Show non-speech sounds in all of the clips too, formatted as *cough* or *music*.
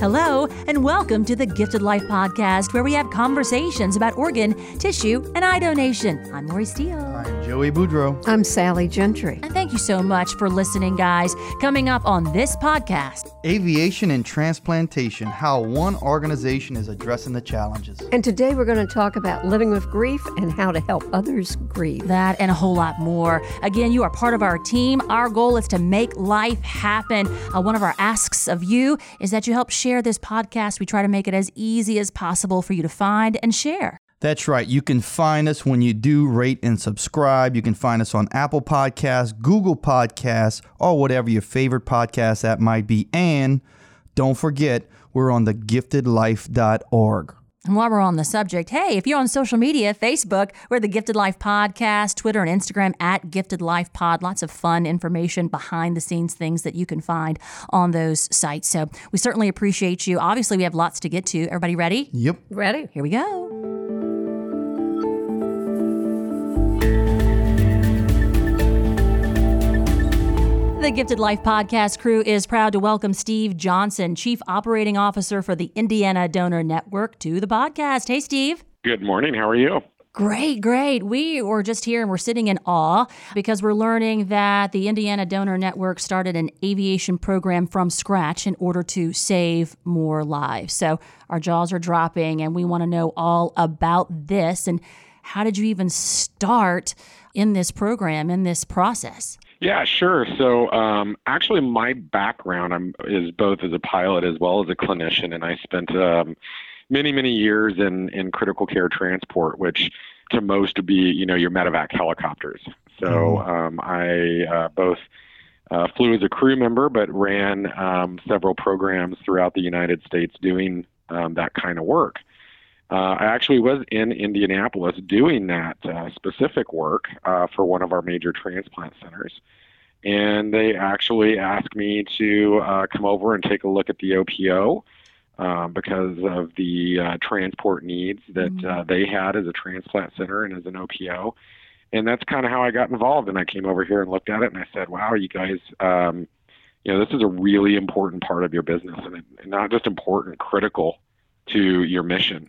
Hello, and welcome to the Gifted Life Podcast, where we have conversations about organ, tissue, and eye donation. I'm Lori Steele. I'm Joey Boudreau. I'm Sally Gentry. And thank you so much for listening, guys. Coming up on this podcast Aviation and transplantation, how one organization is addressing the challenges. And today we're going to talk about living with grief and how to help others grieve. that and a whole lot more. Again, you are part of our team. Our goal is to make life happen. Uh, one of our asks of you is that you help share this podcast. We try to make it as easy as possible for you to find and share. That's right. You can find us when you do rate and subscribe. You can find us on Apple Podcasts, Google Podcasts, or whatever your favorite podcast app might be. And don't forget, we're on the giftedlife.org. And while we're on the subject, hey, if you're on social media, Facebook, we're the Gifted Life Podcast, Twitter and Instagram at Gifted Life Pod. Lots of fun information, behind the scenes things that you can find on those sites. So we certainly appreciate you. Obviously, we have lots to get to. Everybody ready? Yep. Ready? Here we go. The Gifted Life podcast crew is proud to welcome Steve Johnson, Chief Operating Officer for the Indiana Donor Network, to the podcast. Hey, Steve. Good morning. How are you? Great, great. We were just here and we're sitting in awe because we're learning that the Indiana Donor Network started an aviation program from scratch in order to save more lives. So our jaws are dropping and we want to know all about this. And how did you even start in this program, in this process? Yeah, sure. So, um, actually, my background I'm, is both as a pilot as well as a clinician, and I spent um, many, many years in in critical care transport, which to most would be, you know, your medevac helicopters. So, um, I uh, both uh, flew as a crew member, but ran um, several programs throughout the United States doing um, that kind of work. Uh, I actually was in Indianapolis doing that uh, specific work uh, for one of our major transplant centers. And they actually asked me to uh, come over and take a look at the OPO um, because of the uh, transport needs that uh, they had as a transplant center and as an OPO. And that's kind of how I got involved. And I came over here and looked at it and I said, wow, you guys, um, you know, this is a really important part of your business and not just important, critical to your mission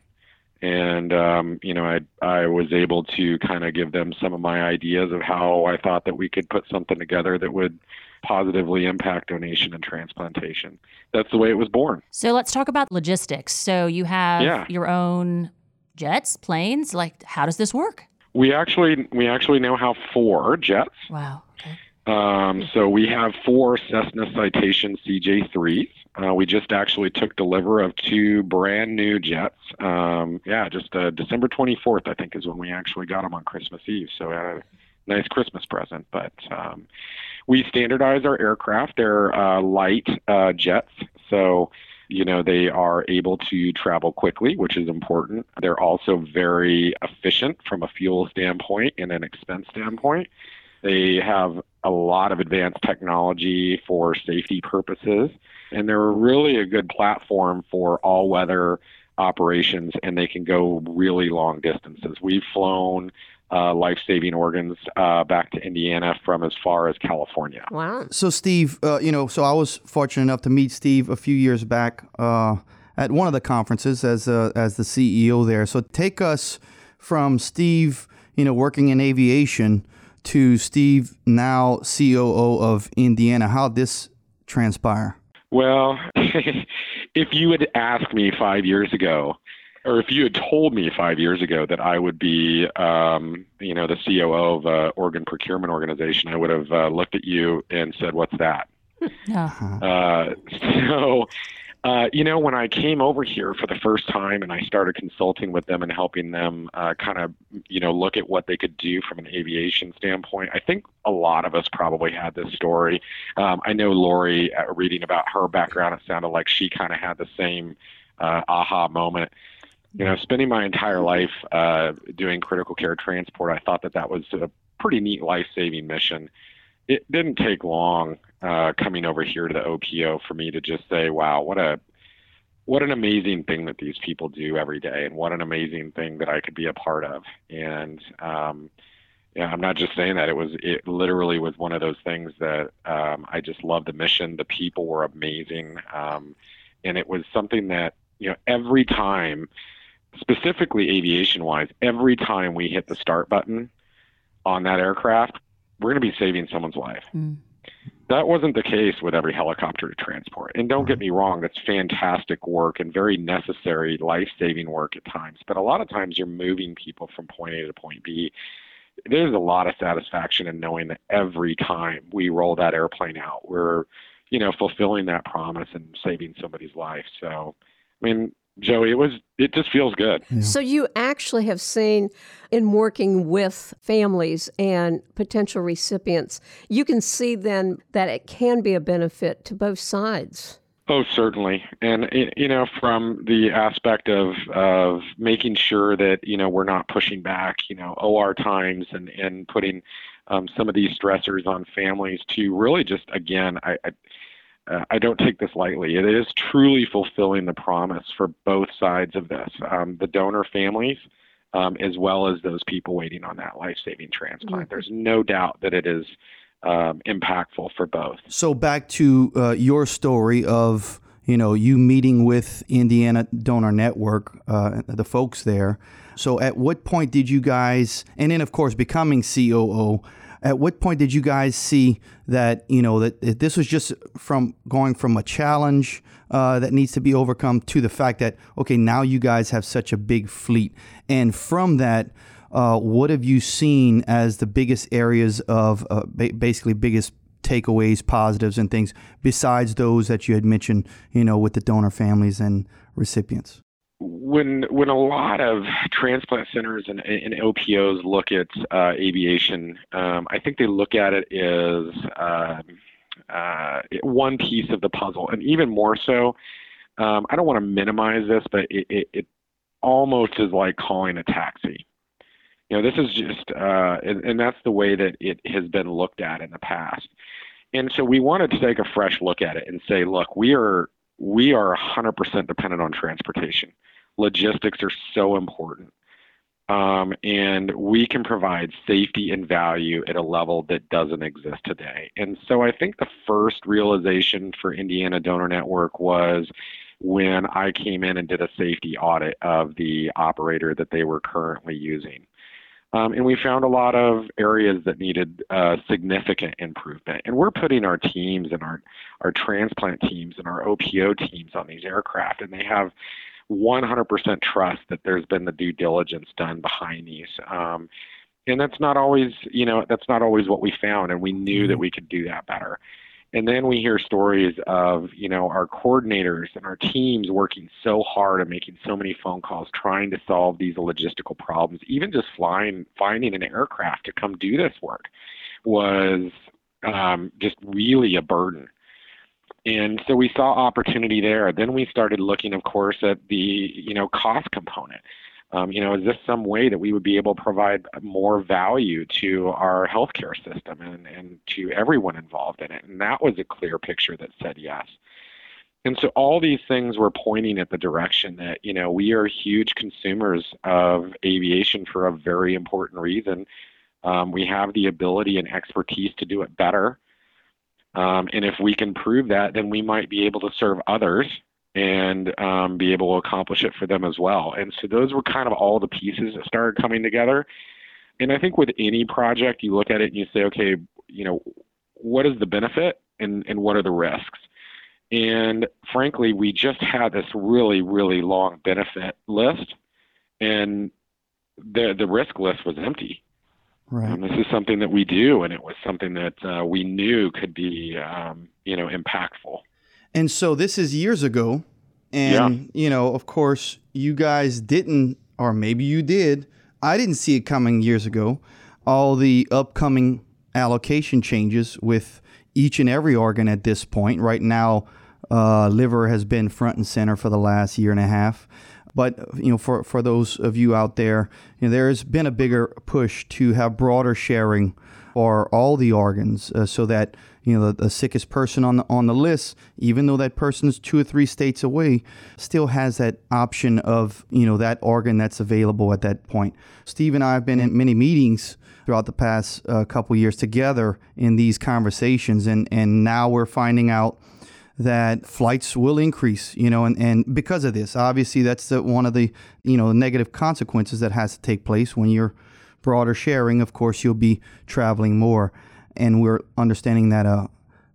and um, you know I I was able to kind of give them some of my ideas of how I thought that we could put something together that would positively impact donation and transplantation. That's the way it was born. So let's talk about logistics. So you have Yeah. your own jets, planes. Like, how does this work? We actually we actually now have four jets. Wow. Okay. Um, so we have four Cessna Citation CJ3s. Uh, we just actually took delivery of two brand new jets. Um, yeah, just uh, December 24th, I think, is when we actually got them on Christmas Eve. So we had a nice Christmas present. But um, we standardize our aircraft. They're uh, light uh, jets. So you know they are able to travel quickly which is important they're also very efficient from a fuel standpoint and an expense standpoint they have a lot of advanced technology for safety purposes, and they're really a good platform for all weather operations, and they can go really long distances. We've flown uh, life saving organs uh, back to Indiana from as far as California. Wow. So, Steve, uh, you know, so I was fortunate enough to meet Steve a few years back uh, at one of the conferences as uh, as the CEO there. So, take us from Steve, you know, working in aviation to Steve now COO of Indiana. How would this transpire? Well, *laughs* if you had asked me five years ago, or if you had told me five years ago that I would be, um, you know, the COO of an organ procurement organization, I would have uh, looked at you and said, "What's that?" *laughs* Yeah. Uh, *laughs* so, uh, you know, when I came over here for the first time and I started consulting with them and helping them uh, kind of, you know, look at what they could do from an aviation standpoint, I think a lot of us probably had this story. Um, I know Lori, uh, reading about her background, it sounded like she kind of had the same uh, aha moment. You know, spending my entire life uh, doing critical care transport, I thought that that was a pretty neat life saving mission. It didn't take long uh, coming over here to the OPO for me to just say, wow, what a what an amazing thing that these people do every day, and what an amazing thing that I could be a part of. And um, yeah, I'm not just saying that. It was it literally was one of those things that um, I just loved the mission. The people were amazing, um, and it was something that you know every time, specifically aviation wise, every time we hit the start button on that aircraft, we're going to be saving someone's life. Mm. That wasn't the case with every helicopter to transport. And don't get me wrong, that's fantastic work and very necessary life saving work at times. But a lot of times you're moving people from point A to point B there's a lot of satisfaction in knowing that every time we roll that airplane out, we're, you know, fulfilling that promise and saving somebody's life. So, I mean, Joey, it was it just feels good. Yeah. So you actually have seen in working with families and potential recipients, you can see then that it can be a benefit to both sides. Oh, certainly, and you know, from the aspect of of making sure that you know we're not pushing back, you know, OR times and and putting um, some of these stressors on families to really just again, I. I uh, I don't take this lightly. It is truly fulfilling the promise for both sides of this um, the donor families, um, as well as those people waiting on that life saving transplant. Mm-hmm. There's no doubt that it is um, impactful for both. So back to uh, your story of you know you meeting with Indiana Donor Network, uh, the folks there. So at what point did you guys, and then of course becoming COO. At what point did you guys see that you know that this was just from going from a challenge uh, that needs to be overcome to the fact that okay now you guys have such a big fleet, and from that uh, what have you seen as the biggest areas of uh, ba- basically biggest takeaways, positives, and things besides those that you had mentioned, you know, with the donor families and recipients? When when a lot of transplant centers and, and OPOs look at uh, aviation, um, I think they look at it as um, uh, one piece of the puzzle, and even more so. Um, I don't want to minimize this, but it, it, it almost is like calling a taxi you know, this is just, uh, and, and that's the way that it has been looked at in the past. And so we wanted to take a fresh look at it and say, look, we are we are 100% dependent on transportation. Logistics are so important. Um, and we can provide safety and value at a level that doesn't exist today. And so I think the first realization for Indiana Donor Network was when I came in and did a safety audit of the operator that they were currently using. Um, and we found a lot of areas that needed uh, significant improvement. And we're putting our teams and our, our transplant teams and our OPO teams on these aircraft, and they have 100% trust that there's been the due diligence done behind these. Um, and that's not always, you know, that's not always what we found, and we knew that mm-hmm. we could do that better. And then we hear stories of, you know, our coordinators and our teams working so hard and making so many phone calls trying to solve these logistical problems. Even just flying, finding an aircraft to come do this work was um, just really a burden. And so we saw opportunity there. Then we started looking, of course, at the, you know, cost component. Um, you know, is this some way that we would be able to provide more value to our healthcare system and, and to everyone involved in it? And that was a clear picture that said yes. And so all these things were pointing at the direction that, you know, we are huge consumers of aviation for a very important reason. Um, we have the ability and expertise to do it better. Um, and if we can prove that, then we might be able to serve others and um, be able to accomplish it for them as well. And so those were kind of all the pieces that started coming together. And I think with any project, you look at it and you say, okay, you know, what is the benefit and, and what are the risks? And frankly, we just had this really, really long benefit list, and the the risk list was empty. Right. And this is something that we do, and it was something that uh, we knew could be, um, you know, impactful. And so this is years ago. And, yeah. you know, of course, you guys didn't, or maybe you did. I didn't see it coming years ago. All the upcoming allocation changes with each and every organ at this point. Right now, uh, liver has been front and center for the last year and a half. But you know, for for those of you out there, you know, there has been a bigger push to have broader sharing or all the organs, uh, so that you know the, the, sickest person on the on the list, even though that person's two or three states away, still has that option of you know that organ that's available at that point. Steve and I have been in many meetings throughout the past uh, couple years together in these conversations, and and now we're finding out that flights will increase, you know, and, and because of this, obviously that's the, one of the, you know, negative consequences that has to take place when you're broader sharing. Of course, you'll be traveling more, and we're understanding that uh,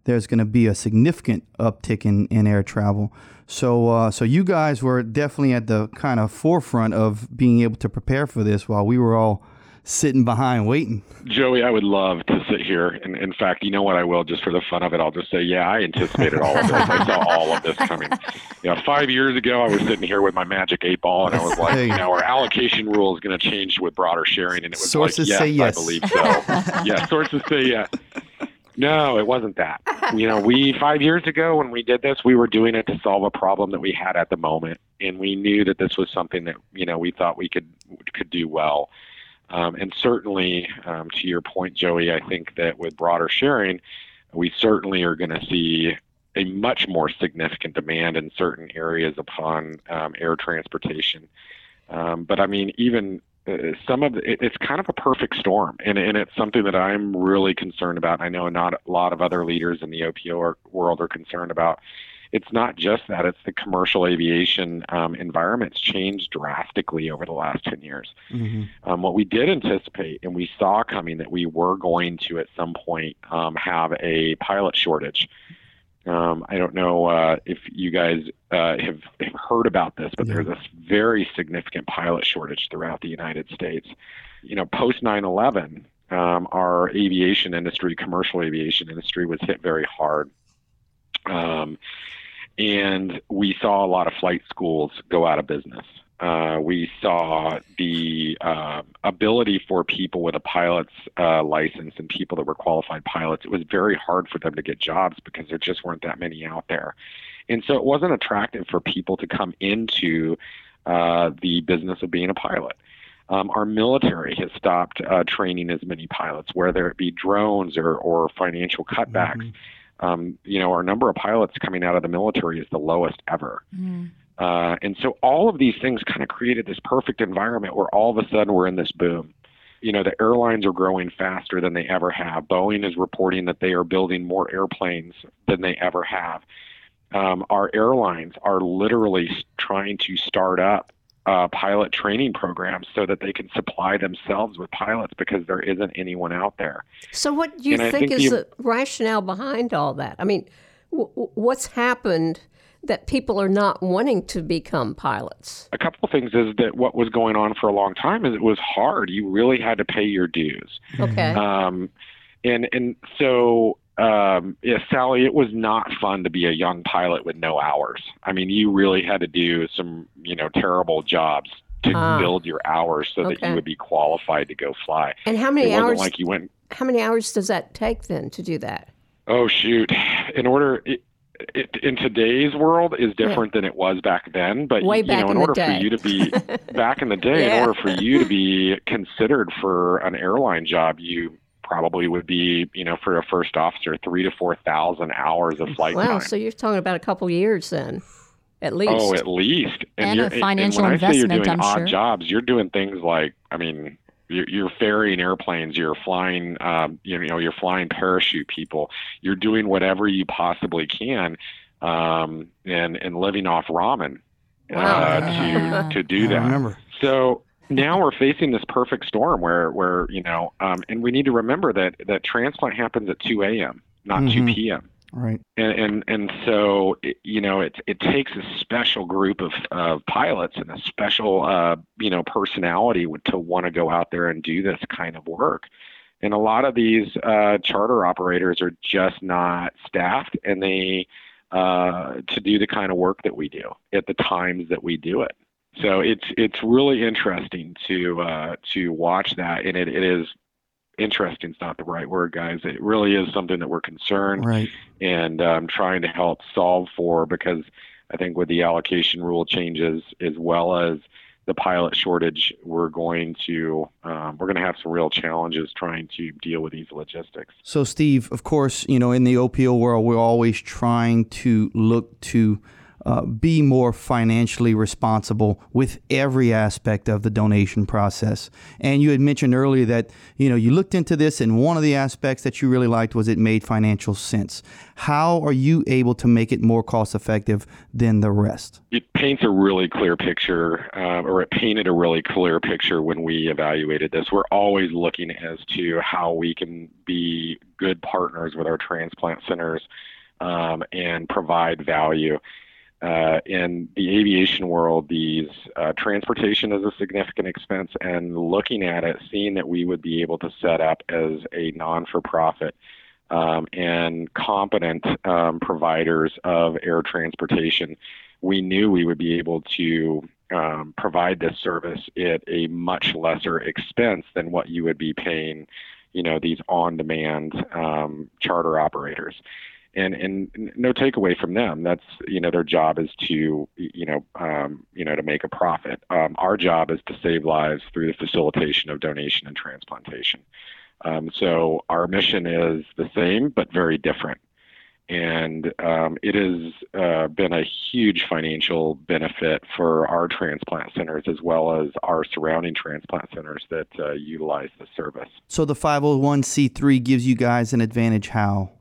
there's going to be a significant uptick in, in air travel. So, uh, so you guys were definitely at the kind of forefront of being able to prepare for this while we were all sitting behind waiting. Joey, I would love to sit here. And in fact, you know what I will, just for the fun of it, I'll just say, yeah, I anticipated all of this. I saw all of this coming. You know, five years ago, I was sitting here with my magic eight ball, and I was like, hey. you know, our allocation rule is going to change with broader sharing. And it was sources like, yes, say yes, I believe so. yeah, sources say yes. No, it wasn't that. You know, we five years ago when we did this, we were doing it to solve a problem that we had at the moment, and we knew that this was something that you know we thought we could could do well. Um, and certainly, um, to your point, Joey, I think that with broader sharing, we certainly are going to see a much more significant demand in certain areas upon um, air transportation. Um, but I mean, even uh, some of the, it, it's kind of a perfect storm, and, and it's something that I'm really concerned about. I know not a lot of other leaders in the OPO world are concerned about it's not just that; it's the commercial aviation um, environment's changed drastically over the last ten years. Mm-hmm. Um, what we did anticipate, and we saw coming, that we were going to at some point um, have a pilot shortage. Um, I don't know uh, if you guys uh, have, have, heard about this, but yeah. there's a very significant pilot shortage throughout the United States. You know, post 9/11, um, our aviation industry, commercial aviation industry, was hit very hard. Um, and we saw a lot of flight schools go out of business. Uh, we saw the uh, ability for people with a pilot's uh, license and people that were qualified pilots. It was very hard for them to get jobs because there just weren't that many out there, and so it wasn't attractive for people to come into uh, the business of being a pilot. Um, our military has stopped uh, training as many pilots, whether it be drones or, or financial cutbacks. Mm-hmm um, you know, our number of pilots coming out of the military is the lowest ever. Mm. Uh, and so all of these things kind of created this perfect environment where all of a sudden we're in this boom. You know, the airlines are growing faster than they ever have. Boeing is reporting that they are building more airplanes than they ever have. Um, our airlines are literally trying to start up uh, pilot training programs so that they can supply themselves with pilots because there isn't anyone out there. So, what do you think, think, is the, the, rationale behind all that? I mean, w- what's happened that people are not wanting to become pilots? A couple of things is that what was going on for a long time is it was hard. You really had to pay your dues. Okay. Um, and and so um, yeah, Sally, it was not fun to be a young pilot with no hours. I mean, you really had to do some, you know, terrible jobs to uh, build your hours so okay. that you would be qualified to go fly. And how many hours? Like you went. How many hours does that take then to do that? Oh shoot! In order. It, it, in today's world is different yeah. than it was back then. But Way you know, in, in order for you to be *laughs* back in the day, yeah. in order for you to be considered for an airline job, you probably would be, you know, for a first officer, three to four thousand hours of flight wow, time. Wow, so you're talking about a couple years then, at least. Oh, at least. And, and a financial and when investment. I say you're doing I'm odd sure. jobs, you're doing things like, I mean, you're, you're ferrying airplanes, you're flying, um, you know, you're flying parachute people, you're doing whatever you possibly can, um, and and living off ramen uh, to *laughs* to do that. I remember. So now we're facing this perfect storm where where you know um, and we need to remember that that transplant happens at 2 a.m not mm-hmm. 2 p.m right. And and, and so it, you know it it takes a special group of, of pilots and a special uh, you know personality to want to go out there and do this kind of work. And a lot of these uh, charter operators are just not staffed and they uh, to do the kind of work that we do at the times that we do it so it's it's really interesting to uh, to watch that, and it, it is interesting. It's not the right word, guys. It really is something that we're concerned right. and um, trying to help solve for because I think with the allocation rule changes as well as the pilot shortage, we're going to um, we're going to have some real challenges trying to deal with these logistics. So, Steve, of course, you know, in the OPO world, we're always trying to look to uh, be more financially responsible with every aspect of the donation process. And you had mentioned earlier that you know you looked into this, and one of the aspects that you really liked was it made financial sense. How are you able to make it more cost effective than the rest? It paints a really clear picture, uh, or it painted a really clear picture when we evaluated this. We're always looking as to how we can be good partners with our transplant centers um, and provide value. Uh, in the aviation world, these uh, transportation is a significant expense, and looking at it, seeing that we would be able to set up as a non-for-profit um, and competent um, providers of air transportation, we knew we would be able to um, provide this service at a much lesser expense than what you would be paying, you know, these on-demand um, charter operators and and no takeaway from them. That's you know their job is to you know um, you know to make a profit. Um, our job is to save lives through the facilitation of donation and transplantation. Um, so our mission is the same but very different, and um, it has uh, been a huge financial benefit for our transplant centers as well as our surrounding transplant centers that uh, utilize the service. So the 501c3 gives you guys an advantage how?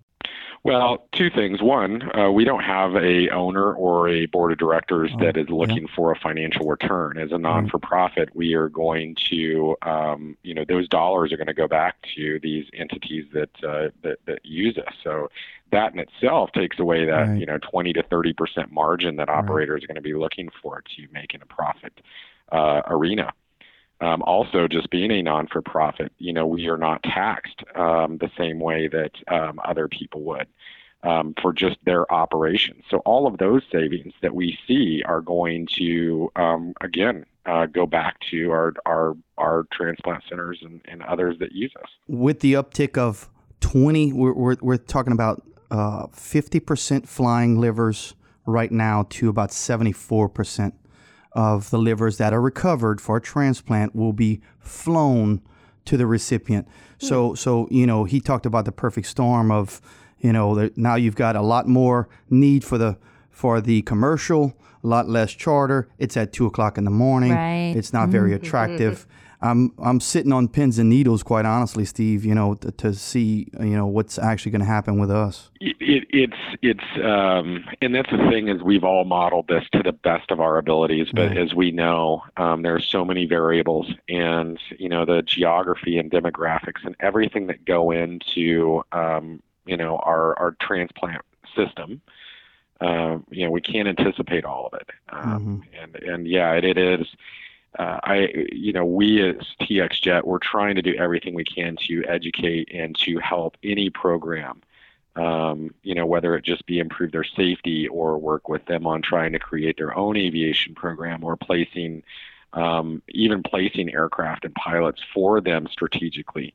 Well, two things. One, uh, we don't have a owner or a board of directors oh, that is looking yeah. for a financial return. As a non-for-profit, we are going to, um, you know, those dollars are going to go back to these entities that uh, that, that use us. So that in itself takes away that right. you know 20 to 30 percent margin that operators right. are going to be looking for to make in a profit uh, arena. Um, also, just being a non for profit, you know, we are not taxed um, the same way that um, other people would um, for just their operations. So, all of those savings that we see are going to, um, again, uh, go back to our, our, our transplant centers and, and others that use us. With the uptick of 20, we're, we're, we're talking about uh, 50% flying livers right now to about 74% of the livers that are recovered for a transplant will be flown to the recipient. So, hmm. so you know, he talked about the perfect storm of, you know, now you've got a lot more need for the for the commercial, a lot less charter. It's at two o'clock in the morning. Right. It's not very mm-hmm. attractive. I'm I'm sitting on pins and needles, quite honestly, Steve. You know, to, to see you know what's actually going to happen with us. It, it, it's it's um, and that's the thing is we've all modeled this to the best of our abilities, but right. as we know, um, there are so many variables, and you know the geography and demographics and everything that go into um, you know our our transplant system. Uh, you know, we can't anticipate all of it, um, mm-hmm. and and yeah, it, it is uh, I, you know, we as TxJet, we're trying to do everything we can to educate and to help any program, um, you know, whether it just be improve their safety or work with them on trying to create their own aviation program or placing, um, even placing aircraft and pilots for them strategically.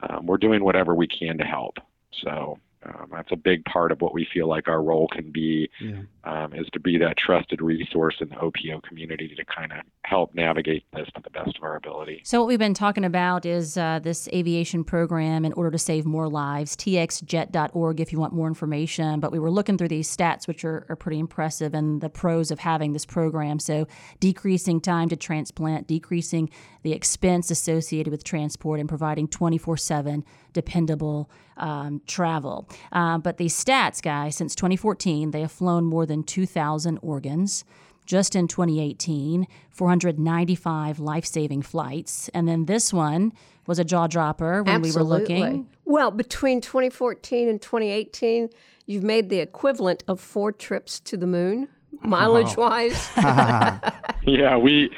Um, we're doing whatever we can to help. So um, that's a big part of what we feel like our role can be yeah. um, is to be that trusted resource in the OPO community to kind of help navigate this to the best of our ability. So what we've been talking about is uh, this aviation program in order to save more lives, txjet.org if you want more information. But we were looking through these stats, which are, are pretty impressive, and the pros of having this program. So decreasing time to transplant, decreasing the expense associated with transport, and providing 24 7 dependable um, travel. Uh, but these stats, guys, since 2014, they have flown more than 2,000 organs. Just in 2018, 495 life saving flights. And then this one was a jaw dropper when Absolutely. we were looking. Well, between 2014 and 2018, you've made the equivalent of four trips to the moon, mileage wise. *laughs* yeah, we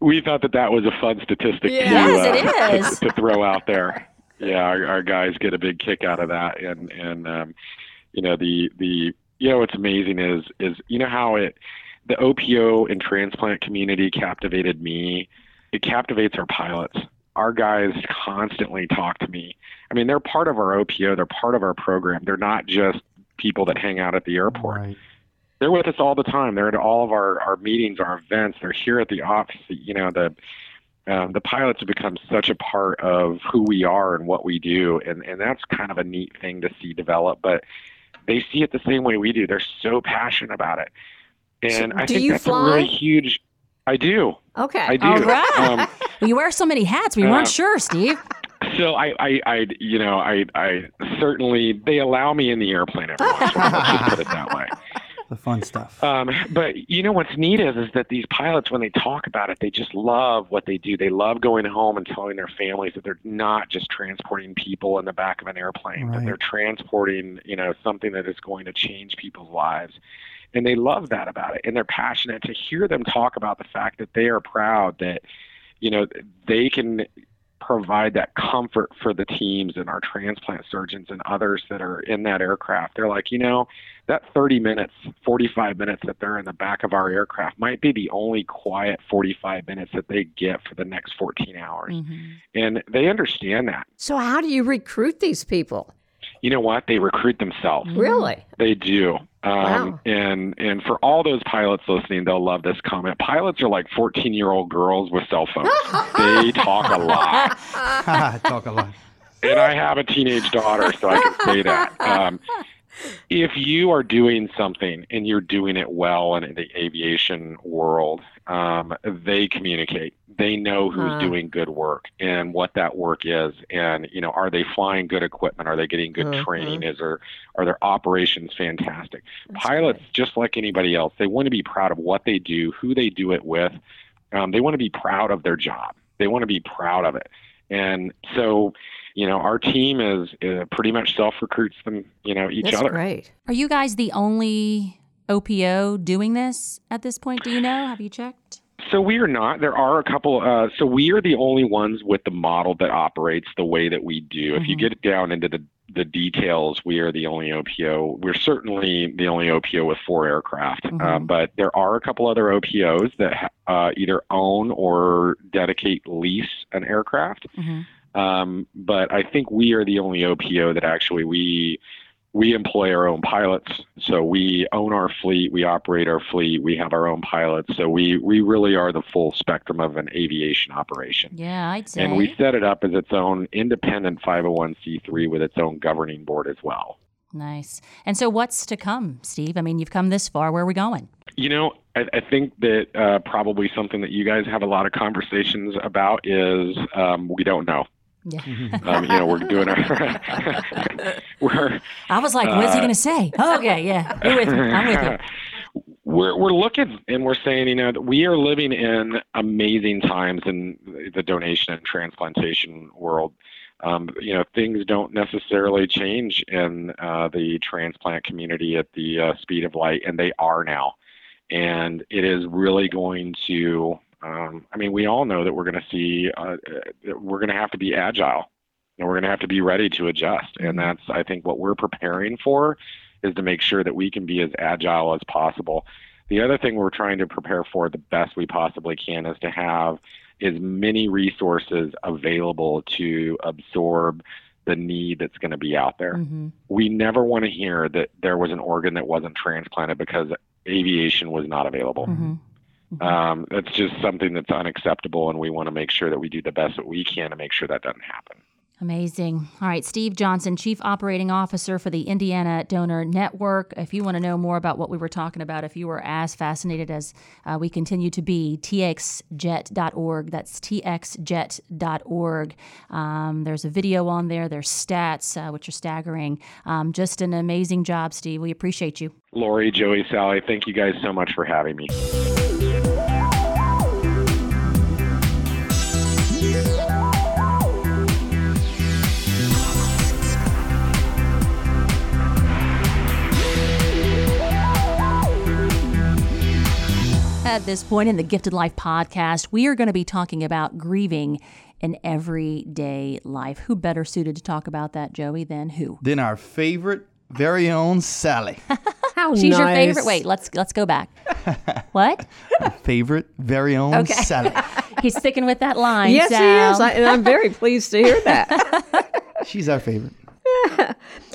we thought that that was a fun statistic yes, to, uh, to, to, throw out there yeah, our, our guys get a big kick out of that, and and um, you know the the you know what's amazing is is you know how it the OPO and transplant community captivated me. It captivates our pilots. Our guys constantly talk to me. I mean, they're part of our OPO. They're part of our program. They're not just people that hang out at the airport. Right. they're with us all the time. They're at all of our, our meetings, our events. They're here at the office. You know, the um, the pilots have become such a part of who we are and what we do, and and that's kind of a neat thing to see develop. But they see it the same way we do. They're so passionate about it, and So I think that's fly? a really huge. I do. Okay. I do. All right. Um, Well, *laughs* you wear so many hats. We Uh, weren't sure, Steve. *laughs* so I, I, I, you know, I, I certainly they allow me in the airplane every once in a while. Let's just put it that way. The fun stuff. Um, but you know what's neat is is that these pilots, when they talk about it, they just love what they do. They love going home and telling their families that they're not just transporting people in the back of an airplane, Right. that they're transporting, you know, something that is going to change people's lives. And they love that about it, and they're passionate to hear them talk about the fact that they are proud that, you know, they can provide that comfort for the teams and our transplant surgeons and others that are in that aircraft. They're like, you know, that 30 minutes, 45 minutes that they're in the back of our aircraft might be the only quiet 45 minutes that they get for the next 14 hours. Mhm. And they understand that. So how do you recruit these people? You know what? They recruit themselves. Really? They do. Um, Wow. And and for all those pilots listening, they'll love this comment. Pilots are like 14 year old girls with cell phones. they *laughs* talk a lot. *laughs* Talk a lot. and I have a teenage daughter, so I can say that. Um, if you are doing something and you're doing it well in the aviation world, um, they communicate. They know who's Huh. doing good work and what that work is, and you know, are they flying good equipment? Are they getting good Mhm. training? Is there are their operations fantastic? That's Pilots, great. just like anybody else, they want to be proud of what they do, who they do it with. Um, they want to be proud of their job. They want to be proud of it. And so, you know, our team is uh, pretty much self recruits them, you know, each other. That's other. great. Are you guys the only OPO doing this at this point? Do you know? Have you checked? So we are not. There are a couple. Uh, so we are the only ones with the model that operates the way that we do. If you Mhm. get down into the the details, we are the only OPO. We're certainly the only OPO with four aircraft. Mhm. Um, but there are a couple other OPOs that uh, either own or dedicate lease an aircraft. hmm Um, but I think we are the only OPO that actually we we employ our own pilots. So we own our fleet, we operate our fleet, we have our own pilots. So we we really are the full spectrum of an aviation operation. Yeah, I'd say. And we set it up as its own independent 501c3 with its own governing board as well. Nice. And so, what's to come, Steve? I mean, you've come this far. Where are we going? You know, I, I think that uh, probably something that you guys have a lot of conversations about is um, we don't know. Yeah. *laughs* Um, you know, we're doing our *laughs* *laughs* we're I was like, what's he Uh, going to say? Okay, yeah. You're with me. I'm with you. We're we're looking and we're saying, you know, that we are living in amazing times in the donation and transplantation world. Um, you know, things don't necessarily change in uh, the transplant community at the uh, speed of light, and they are now. And it is really going to. Um, I mean, we all know that we're going to see. Uh, we're going to have to be agile, and we're going to have to be ready to adjust. And that's, I think, what we're preparing for is to make sure that we can be as agile as possible. The other thing we're trying to prepare for the best we possibly can is to have as many resources available to absorb the need that's going to be out there. hmm We never want to hear that there was an organ that wasn't transplanted because aviation was not available. hmm Um, that's just something that's unacceptable, and we want to make sure that we do the best that we can to make sure that doesn't happen. Amazing. All right, Steve Johnson, Chief Operating Officer for the Indiana Donor Network. If you want to know more about what we were talking about, if you were as fascinated as uh, we continue to be, txjet.org. That's txjet.org. Um, there's a video on there, there's stats, uh, which are staggering. Um, just an amazing job, Steve. We appreciate you. Lori, Joey, Sally, thank you guys so much for having me. At this point in the Gifted Life podcast, we are going to be talking about grieving in everyday life. Who better suited to talk about that, Joey, than who? Then our favorite, very own Sally. *laughs* How She's your favorite. Wait, let's let's go back. what? *laughs* Our favorite, very own Okay. Sally. *laughs* He's sticking with that line. Yes, Sal. he is, I, and I'm very pleased to hear that. She's our favorite. *laughs*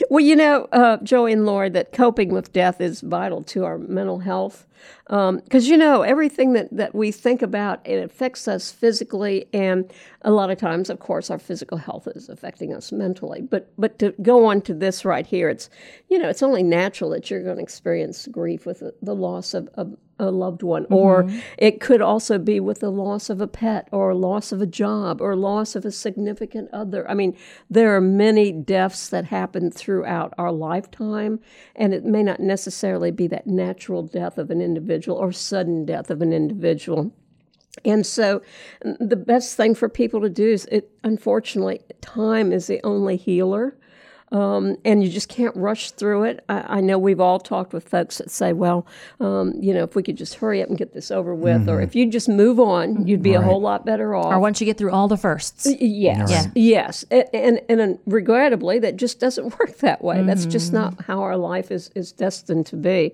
well, you know, uh, Joey and Lori, that coping with death is vital to our mental health. Because, um, you know, everything that, that we think about, it affects us physically. And a lot of times, of course, our physical health is affecting us mentally. But, but to go on to this right here, it's, you know, it's only natural that you're going to experience grief with the, the loss of, of a loved one, mm-hmm. or it could also be with the loss of a pet, or loss of a job, or loss of a significant other. I mean, there are many deaths that happen throughout our lifetime, and it may not necessarily be that natural death of an individual or sudden death of an individual. And so, the best thing for people to do is, it, unfortunately, time is the only healer. Um, and you just can't rush through it. I, I, know we've all talked with folks that say, well, um, you know, if we could just hurry up and get this over with, mm-hmm. or if you just move on, you'd be right. a whole lot better off. Or once you get through all the firsts. Yes. Right. Yes. And, and, and, regrettably, that just doesn't *laughs* work that way. Mm-hmm. That's just not mm-hmm. how our life is, is destined to be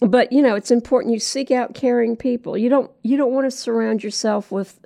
but you know it's important you seek out caring people you don't you don't want to surround yourself with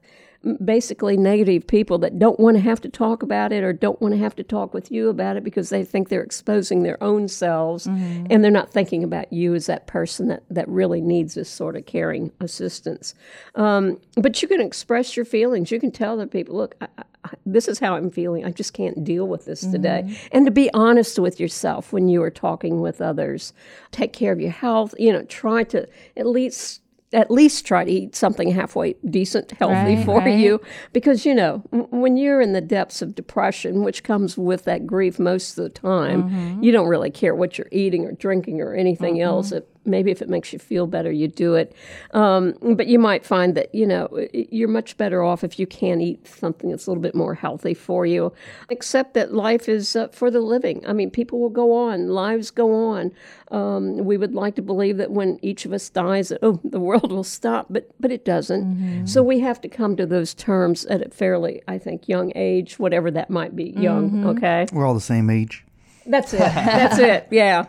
basically negative people that don't want to have to talk about it or don't want to have to talk with you about it because they think they're exposing their own selves mm-hmm. and they're not thinking about you as that person that, that really needs this sort of caring assistance. Um, but you can express your feelings. You can tell the people, look, I, I, this is how I'm feeling. I just can't deal with this mm-hmm. today. And to be honest with yourself when you are talking with others. Take care of your health. You know, try to at least at least try to eat something halfway decent, healthy right, for right. you. Because, you know, when you're in the depths of depression, which comes with that grief most of the time, mm-hmm. you don't really care what you're eating or drinking or anything mm-hmm. else. It maybe if it makes you feel better, you do it. Um, but you might find that, you know, you're much better off if you can eat something that's a little bit more healthy for you. Except that life is uh, for the living. I mean, people will go on, lives go on. Um, we would like to believe that when each of us dies, oh, the world will stop, but, but it doesn't. Mm-hmm. So we have to come to those terms at a fairly, I think, young age, whatever that might be, young, mm-hmm. okay? We're all the same age. That's it. That's it. *laughs* Yeah.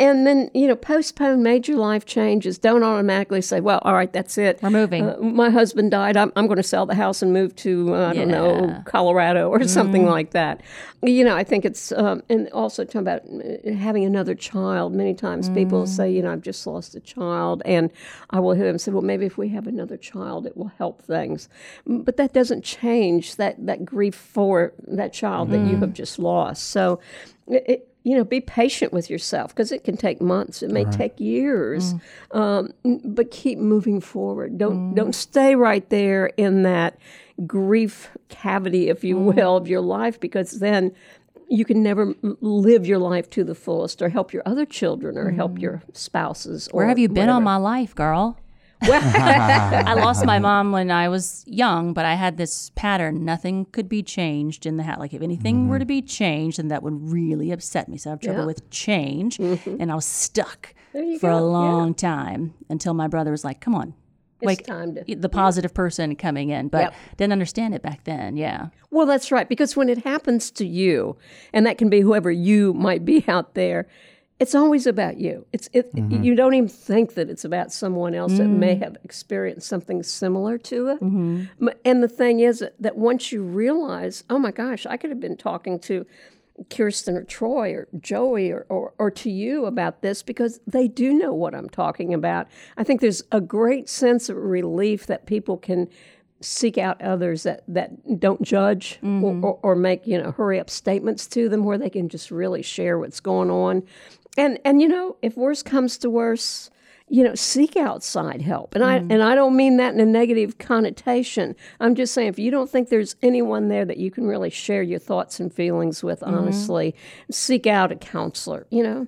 And then, you know, postpone major life changes. Don't automatically say, well, all right, that's it. We're moving. Uh, my husband died. I'm, I'm going to sell the house and move to, uh, I don't know, Colorado or mm. something like that. You know, I think it's, um, and also talking about uh, having another child. Many times mm. people say, you know, I've just lost a child. And I will hear them say, well, maybe if we have another child, it will help things. But that doesn't change that, that grief for that child mm. that you mm. have just lost. So, it, you know, be patient with yourself because it can take months. It may right. take years, mm. um, but keep moving forward. Don't mm. don't stay right there in that grief cavity, if you mm. will, of your life because then you can never live your life to the fullest or help your other children or help mm. your spouses. Where have you been whatever. all my life, girl? Well, *laughs* I lost my mom when I was young, but I had this pattern. Nothing could be changed in the house. Like if anything mm-hmm. were to be changed, then that would really upset me. So I have trouble yeah. with change, mm-hmm. and I was stuck for go. a long yeah. time until my brother was like, "Come on." It's like time to, the positive yeah. person coming in, but yep. didn't understand it back then. Yeah. Well, that's right. Because when it happens to you, and that can be whoever you might be out there, it's always about you. It's it, mm-hmm. you don't even think that it's about someone else mm. that may mm. have experienced something similar to it. Mm-hmm. And the thing is that, that once you realize, oh my gosh, I could have been talking to Kirsten or Troy or Joey or, or, or, to you about this because they do know what I'm talking about. I think there's a great sense of relief that people can seek out others that, that don't judge mm-hmm. or, or, or, make you know hurry up statements to them where they can just really share what's going on and and you know, if worse comes to worse, you know, seek outside help. And mm. I and I don't mean that in a negative connotation. I'm just saying if you don't think there's anyone there that you can really share your thoughts and feelings with mm-hmm. honestly, seek out a counselor, you know.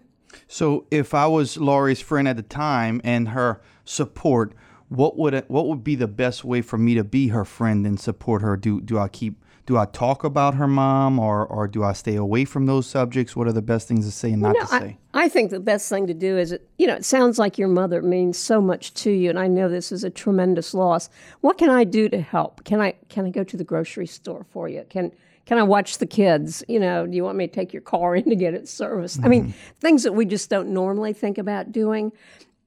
So if I was Lori's friend at the time and her support, what would it, what would be the best way for me to be her friend and support her? Do do I keep do I talk about her mom or, or do I stay away from those subjects? What are the best things to say and not to say? I, I, think the best thing to do is, you know, it sounds like your mother means so much to you, and I know this is a tremendous loss. What can I do to help? Can I can I go to the grocery store for you? Can can I watch the kids? You know, do you want me to take your car *laughs* in to get it serviced? Mm-hmm. I mean, mm-hmm. things that we just don't normally think about doing.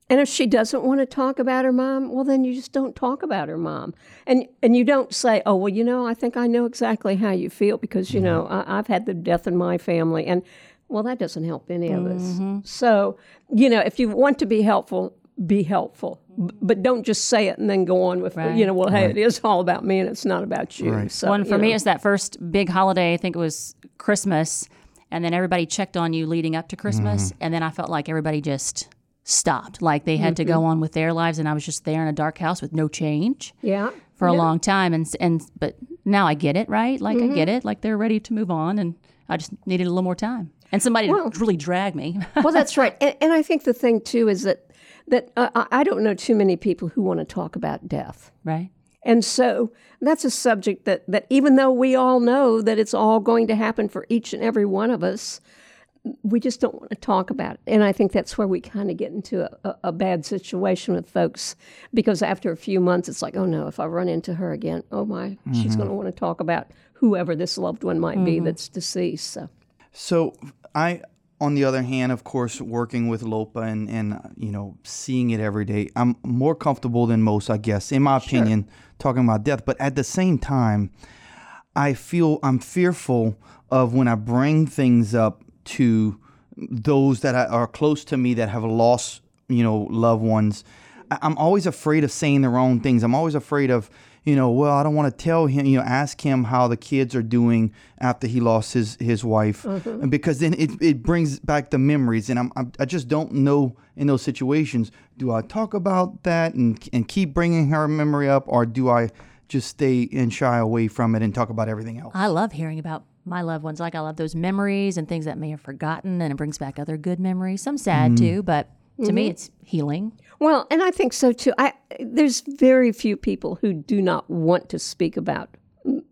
And if she doesn't want to talk about her mom, well, then you just don't talk about her mom, and and you don't say, "Oh, well, you know, I think I know exactly how you feel because you know mm-hmm. I, I've had the death in my family," and well, that doesn't help any of us. Mm-hmm. So, you know, if you want to be helpful, be helpful, B- mm-hmm. but don't just say it and then go on with, Right. you know, well, hey, it is all about me and it's not about you. Right. So, One for you me know. is that first big holiday. I think it was Christmas, and then everybody checked on you leading up to Christmas, Mm-hmm. and then I felt like everybody just stopped, like they had to go on with their lives, and I was just there in a dark house with no change yeah. for a long time, and and but now I get it, right? Like I get it, like they're ready to move on, and I just needed a little more time and somebody Well- to really drag me. well, *laughs* that's right. And, and I think the thing, too, is that, that uh, I I don't know too many people who want to talk about death. right? And so that's a subject that, that even though we all know that it's all going to happen for each and every one of us, we just don't want to talk about it. And I think that's where we kind of get into a, a, a bad situation with folks because after a few months, it's like, oh no, if I run into her again, oh my, she's going to mm-hmm. want to talk about whoever this loved one might be mm-hmm. that's deceased. So. So I, on the other hand, of course, working with Lopa and and you know seeing it every day, I'm more comfortable than most, I guess, in my opinion, talking about death. But at the same time, I feel I'm fearful of when I bring things up to those that are close to me that have lost, you know, loved ones. I- I'm always afraid of saying the wrong things. I'm always afraid of, you know, well, I don't want to tell him, you know, ask him how the kids are doing after he lost his his wife, and because then it, it brings back the memories, and I'm, I'm I just don't know in those situations. Do I talk about that and and keep bringing her memory up, or do I just stay and shy away from it and talk about everything else? I love hearing about my loved ones. Like I love those memories and things that may have forgotten, and it brings back other good memories. Some sad mm-hmm. too, but to me, mm-hmm. it's healing. Well, and I think so too. I there's very few people who do not want to speak about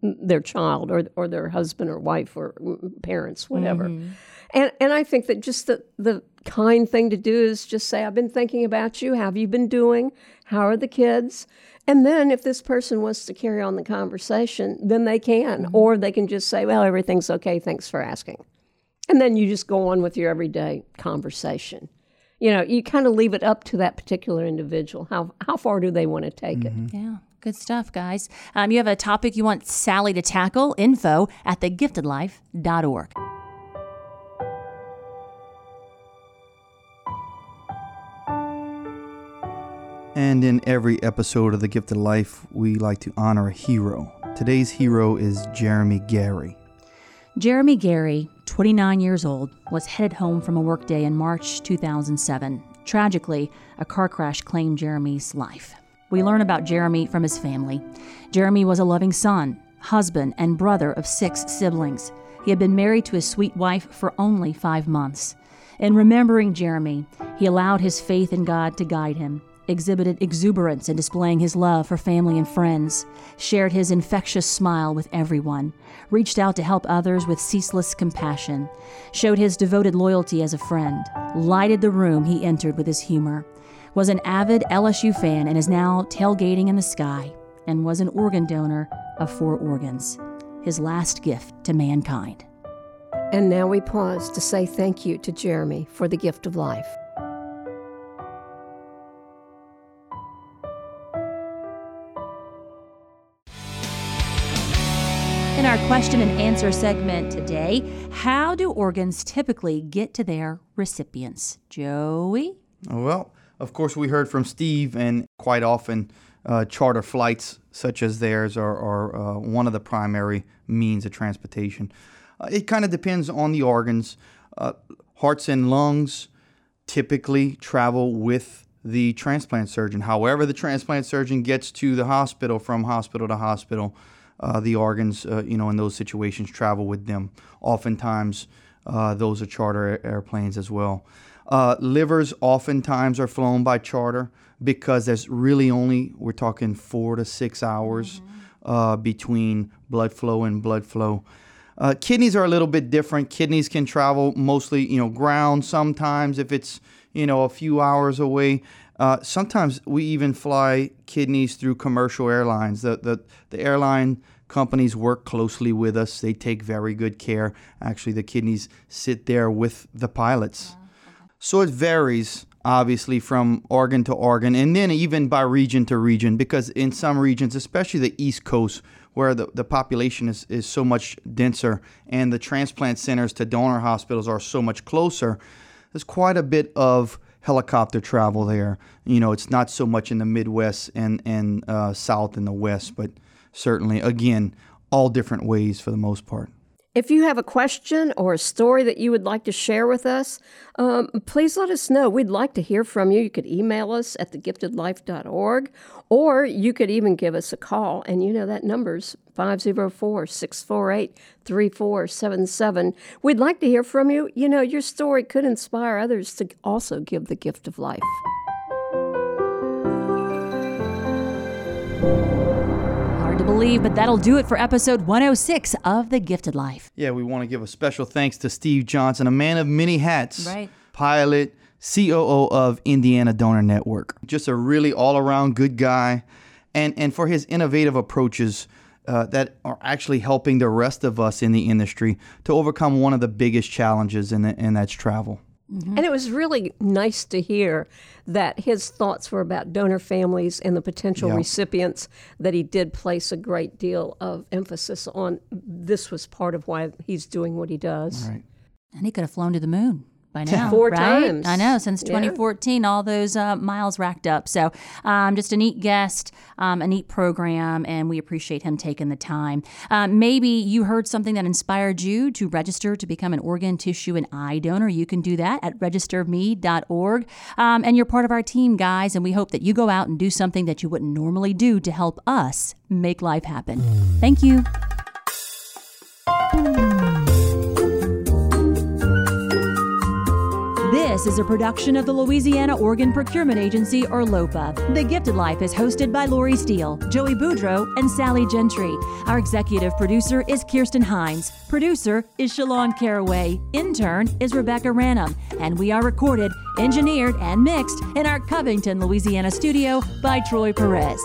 their child or or their husband or wife or parents, whatever. Mm-hmm. And and I think that just the the kind thing to do is just say, "I've been thinking about you. How have you been doing? How are the kids?" And then if this person wants to carry on the conversation, then they can, or they can just say, "Well, everything's okay. Thanks for asking." And then you just go on with your everyday conversation you know you kind of leave it up to that particular individual how how far do they want to take it Yeah, good stuff, guys. Um, you have a topic you want Sally to tackle? Info at thegiftedlife.org. And in every episode of The Gifted Life, we like to honor a hero. Today's hero is Jeremi Gary. Jeremi Gary, 29 years old, was headed home from a workday in March 2007. Tragically, a car crash claimed Jeremi's life. We learn about Jeremi from his family. Jeremi was a loving son, husband, and brother of six siblings. He had been married to his sweet wife for only five months. In remembering Jeremi, he allowed his faith in God to guide him, exhibited exuberance in displaying his love for family and friends, shared his infectious smile with everyone, reached out to help others with ceaseless compassion, showed his devoted loyalty as a friend, lighted the room he entered with his humor, was an avid LSU fan and is now tailgating in the sky, and was an organ donor of four organs. His last gift to mankind. and now we pause to say thank you to jeremi for the gift of life In our question and answer segment today, how do organs typically get to their recipients? Joey? Well, of course, we heard from Steve, and quite often, uh, charter flights such as theirs are, are uh, one of the primary means of transportation. Uh, it kind of depends on the organs. Uh, hearts and lungs typically travel with the transplant surgeon. However, the transplant surgeon gets to the hospital from hospital to hospital, uh, the organs, uh, you know, in those situations travel with them. Oftentimes, uh, those are charter airplanes as well. Uh, livers oftentimes are flown by charter because there's really only, we're talking four to six hours uh, between blood flow and blood flow. Uh, kidneys are a little bit different. Kidneys can travel mostly, you know, ground sometimes if it's, you know, a few hours away. Uh, sometimes we even fly kidneys through commercial airlines. The, the, the airline companies work closely with us. They take very good care. Actually, the kidneys sit there with the pilots. So it varies obviously from organ to organ, and then even by region to region, because in some regions, especially the East Coast, where the, the population is, is so much denser and the transplant centers to donor hospitals are so much closer, there's quite a bit of helicopter travel there. You know, it's not so much in the Midwest and, and uh, South and the West, but certainly, again, all different ways for the most part. If you have a question or a story that you would like to share with us, um, please let us know. We'd like to hear from you. You could email us at thegiftedlife.org, or you could even give us a call. And you know that number's 504 648 3477. We'd like to hear from you. You know, your story could inspire others to also give the gift of life. Believe, but that'll do it for episode 106 of The Gifted Life. Yeah, we want to give a special thanks to Steve Johnson, a man of many hats. Right. Pilot, COO of Indiana Donor Network. Just a really all around good guy. And, and for his innovative approaches uh, that are actually helping the rest of us in the industry to overcome one of the biggest challenges, in and that's travel. Mm-hmm. And it was really nice to hear that his thoughts were about donor families and the potential yeah. recipients, that he did place a great deal of emphasis on. This was part of why he's doing what he does. Right. And he could have flown to the moon by now. Four right? times. I know, since 2014, yeah. all those uh, miles racked up. So, um, just a neat guest, um, a neat program, and we appreciate him taking the time. Uh, maybe you heard something that inspired you to register to become an organ, tissue, and eye donor. You can do that at registerme.org. Um, and you're part of our team, guys, and we hope that you go out and do something that you wouldn't normally do to help us make life happen. Thank you. This is a production of the Louisiana Organ Procurement Agency, or LOPA. The Gifted Life is hosted by Lori Steele, Joey Boudreau, and Sally Gentry. Our executive producer is Kirsten Hines. Producer is Shalon Caraway. Intern is Rebecca Ranum. And we are recorded, engineered, and mixed in our Covington, Louisiana studio by Troy Perez.